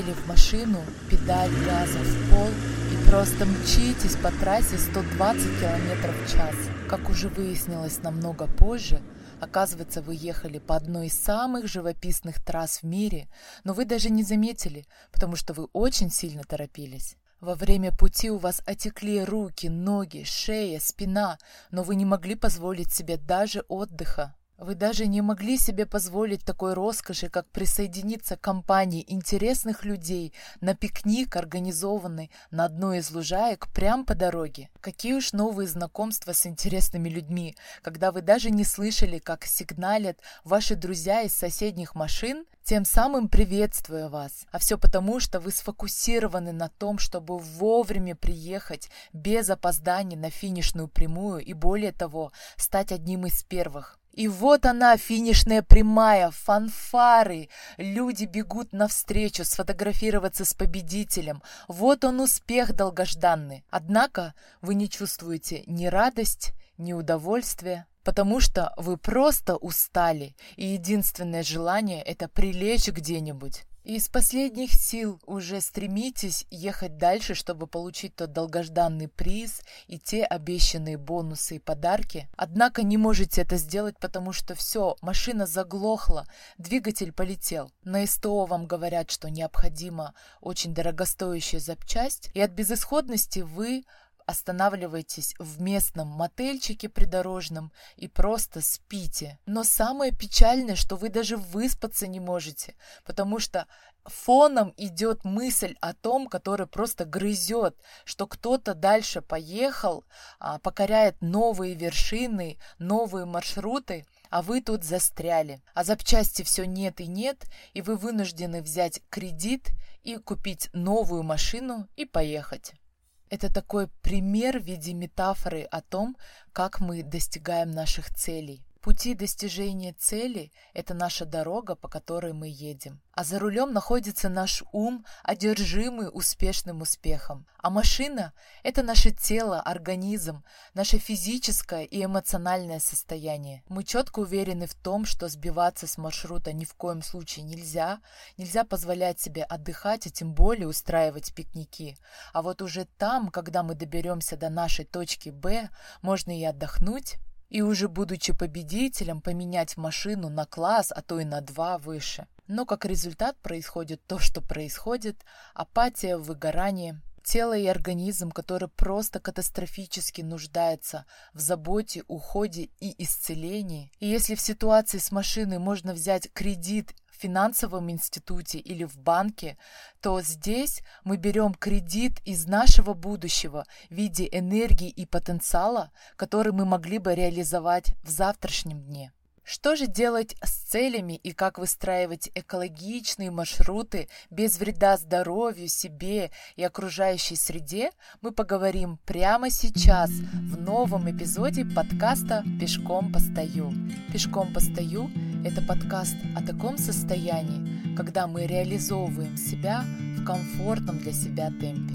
сели в машину, педаль газа в пол и просто мчитесь по трассе 120 км в час. Как уже выяснилось намного позже, Оказывается, вы ехали по одной из самых живописных трасс в мире, но вы даже не заметили, потому что вы очень сильно торопились. Во время пути у вас отекли руки, ноги, шея, спина, но вы не могли позволить себе даже отдыха. Вы даже не могли себе позволить такой роскоши, как присоединиться к компании интересных людей на пикник, организованный на одной из лужаек прямо по дороге. Какие уж новые знакомства с интересными людьми, когда вы даже не слышали, как сигналят ваши друзья из соседних машин, тем самым приветствуя вас. А все потому, что вы сфокусированы на том, чтобы вовремя приехать без опозданий на финишную прямую и более того, стать одним из первых. И вот она, финишная прямая, фанфары. Люди бегут навстречу сфотографироваться с победителем. Вот он успех долгожданный. Однако вы не чувствуете ни радость, ни удовольствия, потому что вы просто устали, и единственное желание – это прилечь где-нибудь из последних сил уже стремитесь ехать дальше, чтобы получить тот долгожданный приз и те обещанные бонусы и подарки. Однако не можете это сделать, потому что все, машина заглохла, двигатель полетел. На СТО вам говорят, что необходима очень дорогостоящая запчасть, и от безысходности вы останавливаетесь в местном мотельчике придорожном и просто спите. Но самое печальное, что вы даже выспаться не можете, потому что фоном идет мысль о том, который просто грызет, что кто-то дальше поехал, а, покоряет новые вершины, новые маршруты, а вы тут застряли. А запчасти все нет и нет, и вы вынуждены взять кредит и купить новую машину и поехать. Это такой пример в виде метафоры о том, как мы достигаем наших целей. Пути достижения цели – это наша дорога, по которой мы едем. А за рулем находится наш ум, одержимый успешным успехом. А машина – это наше тело, организм, наше физическое и эмоциональное состояние. Мы четко уверены в том, что сбиваться с маршрута ни в коем случае нельзя. Нельзя позволять себе отдыхать, а тем более устраивать пикники. А вот уже там, когда мы доберемся до нашей точки «Б», можно и отдохнуть, и уже будучи победителем поменять машину на класс, а то и на два выше. Но как результат происходит то, что происходит, апатия, выгорание, тело и организм, который просто катастрофически нуждается в заботе, уходе и исцелении. И если в ситуации с машиной можно взять кредит финансовом институте или в банке, то здесь мы берем кредит из нашего будущего в виде энергии и потенциала, который мы могли бы реализовать в завтрашнем дне. Что же делать с целями и как выстраивать экологичные маршруты без вреда здоровью, себе и окружающей среде, мы поговорим прямо сейчас в новом эпизоде подкаста «Пешком постою». «Пешком постою» — это подкаст о таком состоянии, когда мы реализовываем себя в комфортном для себя темпе.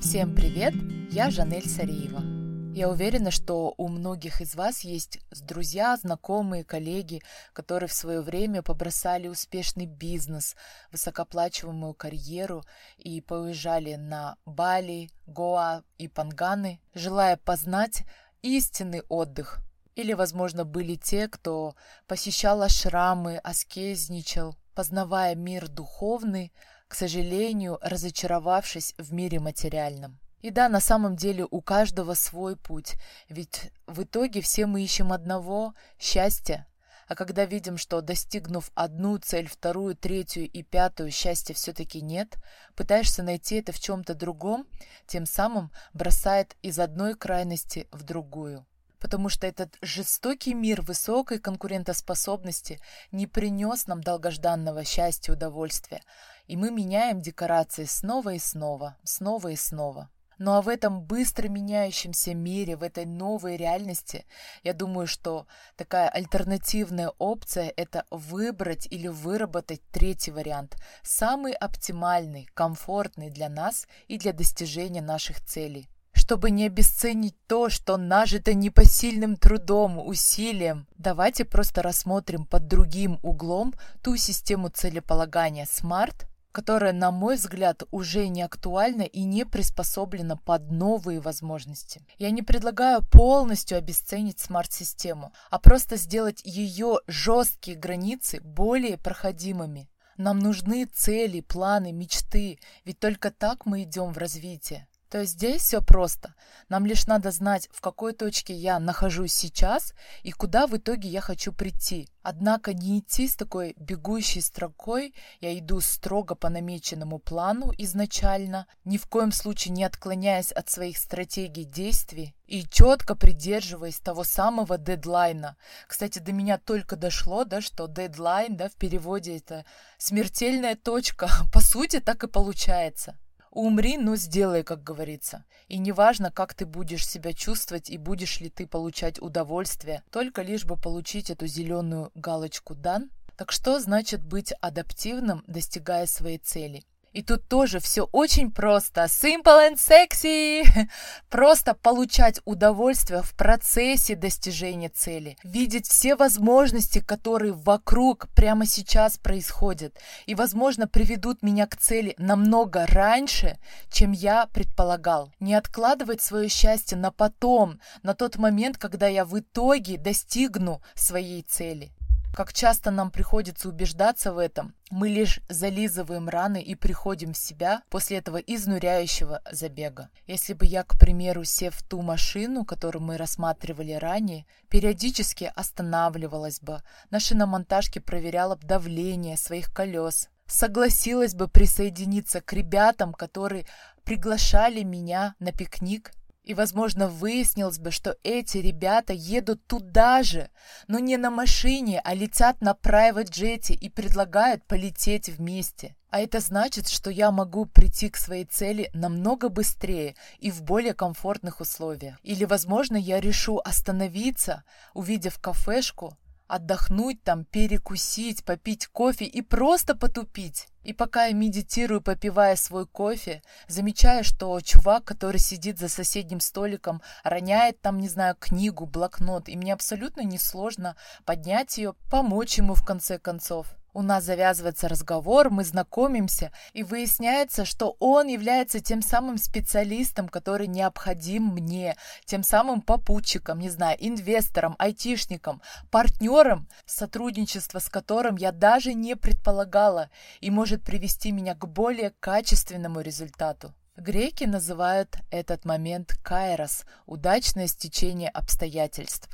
Всем привет, я Жанель Сариева. Я уверена, что у многих из вас есть друзья, знакомые, коллеги, которые в свое время побросали успешный бизнес, высокоплачиваемую карьеру и поуезжали на Бали, Гоа и Панганы, желая познать истинный отдых. Или, возможно, были те, кто посещал ашрамы, аскезничал, познавая мир духовный, к сожалению, разочаровавшись в мире материальном. И да, на самом деле у каждого свой путь, ведь в итоге все мы ищем одного – счастья. А когда видим, что достигнув одну цель, вторую, третью и пятую, счастья все-таки нет, пытаешься найти это в чем-то другом, тем самым бросает из одной крайности в другую. Потому что этот жестокий мир высокой конкурентоспособности не принес нам долгожданного счастья и удовольствия, и мы меняем декорации снова и снова, снова и снова. Ну а в этом быстро меняющемся мире, в этой новой реальности, я думаю, что такая альтернативная опция – это выбрать или выработать третий вариант, самый оптимальный, комфортный для нас и для достижения наших целей. Чтобы не обесценить то, что нажито непосильным трудом, усилием, давайте просто рассмотрим под другим углом ту систему целеполагания SMART, которая, на мой взгляд, уже не актуальна и не приспособлена под новые возможности. Я не предлагаю полностью обесценить смарт-систему, а просто сделать ее жесткие границы более проходимыми. Нам нужны цели, планы, мечты, ведь только так мы идем в развитие. То здесь все просто. Нам лишь надо знать, в какой точке я нахожусь сейчас и куда в итоге я хочу прийти. Однако не идти с такой бегущей строкой, я иду строго по намеченному плану изначально, ни в коем случае не отклоняясь от своих стратегий действий и четко придерживаясь того самого дедлайна. Кстати, до меня только дошло, да, что дедлайн, да, в переводе это смертельная точка. По сути, так и получается. Умри, но сделай, как говорится. И неважно, как ты будешь себя чувствовать и будешь ли ты получать удовольствие, только лишь бы получить эту зеленую галочку «дан». Так что значит быть адаптивным, достигая своей цели? И тут тоже все очень просто. Simple and sexy. Просто получать удовольствие в процессе достижения цели. Видеть все возможности, которые вокруг прямо сейчас происходят. И, возможно, приведут меня к цели намного раньше, чем я предполагал. Не откладывать свое счастье на потом, на тот момент, когда я в итоге достигну своей цели. Как часто нам приходится убеждаться в этом, мы лишь зализываем раны и приходим в себя после этого изнуряющего забега. Если бы я, к примеру, сев в ту машину, которую мы рассматривали ранее, периодически останавливалась бы, на шиномонтажке проверяла бы давление своих колес, согласилась бы присоединиться к ребятам, которые приглашали меня на пикник и, возможно, выяснилось бы, что эти ребята едут туда же, но не на машине, а летят на private джете и предлагают полететь вместе. А это значит, что я могу прийти к своей цели намного быстрее и в более комфортных условиях. Или, возможно, я решу остановиться, увидев кафешку, отдохнуть там, перекусить, попить кофе и просто потупить. И пока я медитирую, попивая свой кофе, замечаю, что чувак, который сидит за соседним столиком, роняет там, не знаю, книгу, блокнот, и мне абсолютно несложно поднять ее, помочь ему в конце концов. У нас завязывается разговор, мы знакомимся, и выясняется, что он является тем самым специалистом, который необходим мне, тем самым попутчиком, не знаю, инвестором, айтишником, партнером, сотрудничество с которым я даже не предполагала и может привести меня к более качественному результату. Греки называют этот момент кайрос – удачное стечение обстоятельств.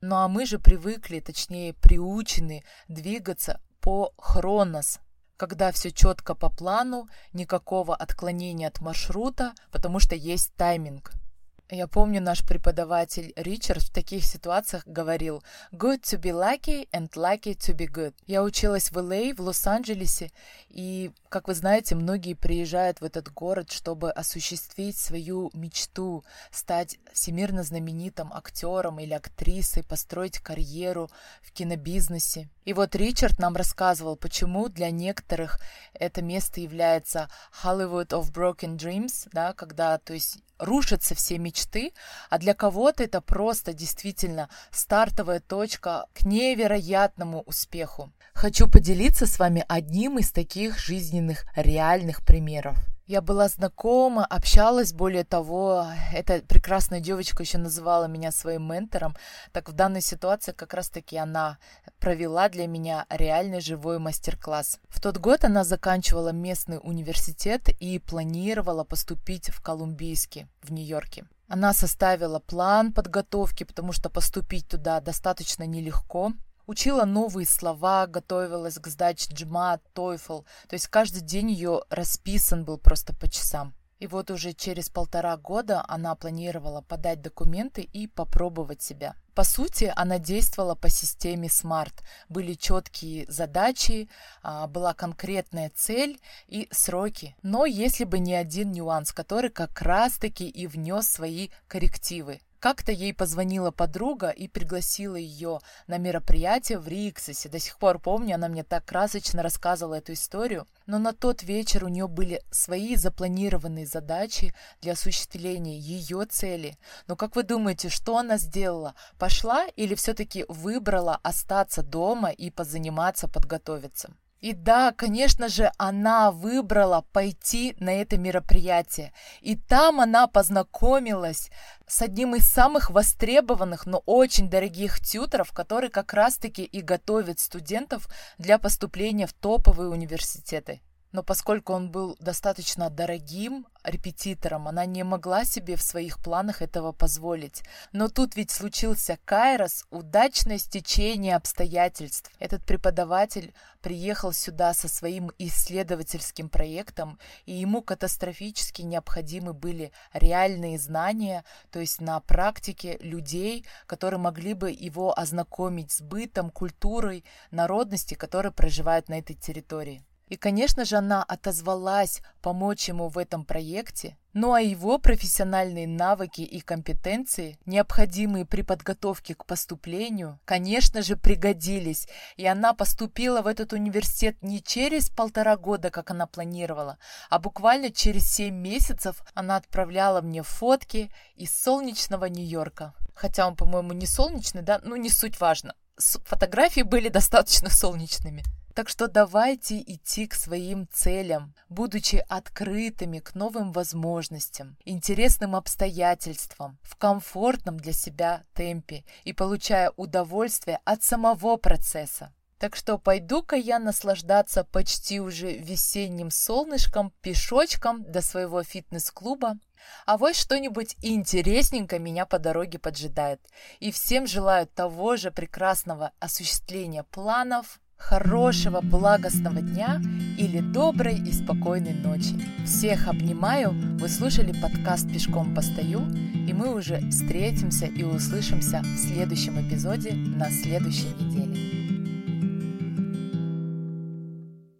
Ну а мы же привыкли, точнее приучены двигаться по хронос, когда все четко по плану, никакого отклонения от маршрута, потому что есть тайминг. Я помню, наш преподаватель Ричард в таких ситуациях говорил «good to be lucky and lucky to be good». Я училась в Л.А., в Лос-Анджелесе, и, как вы знаете, многие приезжают в этот город, чтобы осуществить свою мечту, стать всемирно знаменитым актером или актрисой, построить карьеру в кинобизнесе. И вот Ричард нам рассказывал, почему для некоторых это место является Hollywood of Broken Dreams, да, когда, то есть, рушатся все мечты, а для кого-то это просто действительно стартовая точка к невероятному успеху. Хочу поделиться с вами одним из таких жизненных реальных примеров. Я была знакома, общалась, более того, эта прекрасная девочка еще называла меня своим ментором, так в данной ситуации как раз-таки она провела для меня реальный живой мастер-класс. В тот год она заканчивала местный университет и планировала поступить в Колумбийский в Нью-Йорке. Она составила план подготовки, потому что поступить туда достаточно нелегко. Учила новые слова, готовилась к сдаче джма, TOEFL. То есть каждый день ее расписан был просто по часам. И вот уже через полтора года она планировала подать документы и попробовать себя. По сути, она действовала по системе SMART. Были четкие задачи, а, была конкретная цель и сроки. Но если бы не один нюанс, который как раз-таки и внес свои коррективы. Как-то ей позвонила подруга и пригласила ее на мероприятие в Риксосе. До сих пор помню, она мне так красочно рассказывала эту историю. Но на тот вечер у нее были свои запланированные задачи для осуществления ее цели. Но как вы думаете, что она сделала? Пошла или все-таки выбрала остаться дома и позаниматься, подготовиться? И да, конечно же, она выбрала пойти на это мероприятие. И там она познакомилась с одним из самых востребованных, но очень дорогих тьютеров, который как раз-таки и готовит студентов для поступления в топовые университеты. Но поскольку он был достаточно дорогим репетитором, она не могла себе в своих планах этого позволить. Но тут ведь случился Кайрос, удачное стечение обстоятельств. Этот преподаватель приехал сюда со своим исследовательским проектом, и ему катастрофически необходимы были реальные знания, то есть на практике людей, которые могли бы его ознакомить с бытом, культурой, народности, которые проживают на этой территории. И, конечно же, она отозвалась помочь ему в этом проекте, ну а его профессиональные навыки и компетенции, необходимые при подготовке к поступлению, конечно же, пригодились. И она поступила в этот университет не через полтора года, как она планировала, а буквально через семь месяцев она отправляла мне фотки из солнечного Нью-Йорка. Хотя он, по-моему, не солнечный, да? Ну, не суть важно. Фотографии были достаточно солнечными. Так что давайте идти к своим целям, будучи открытыми к новым возможностям, интересным обстоятельствам, в комфортном для себя темпе и получая удовольствие от самого процесса. Так что пойду-ка я наслаждаться почти уже весенним солнышком, пешочком до своего фитнес-клуба. А вот что-нибудь интересненько меня по дороге поджидает. И всем желаю того же прекрасного осуществления планов, хорошего, благостного дня или доброй и спокойной ночи. Всех обнимаю, вы слушали подкаст «Пешком постою», и мы уже встретимся и услышимся в следующем эпизоде на следующей неделе.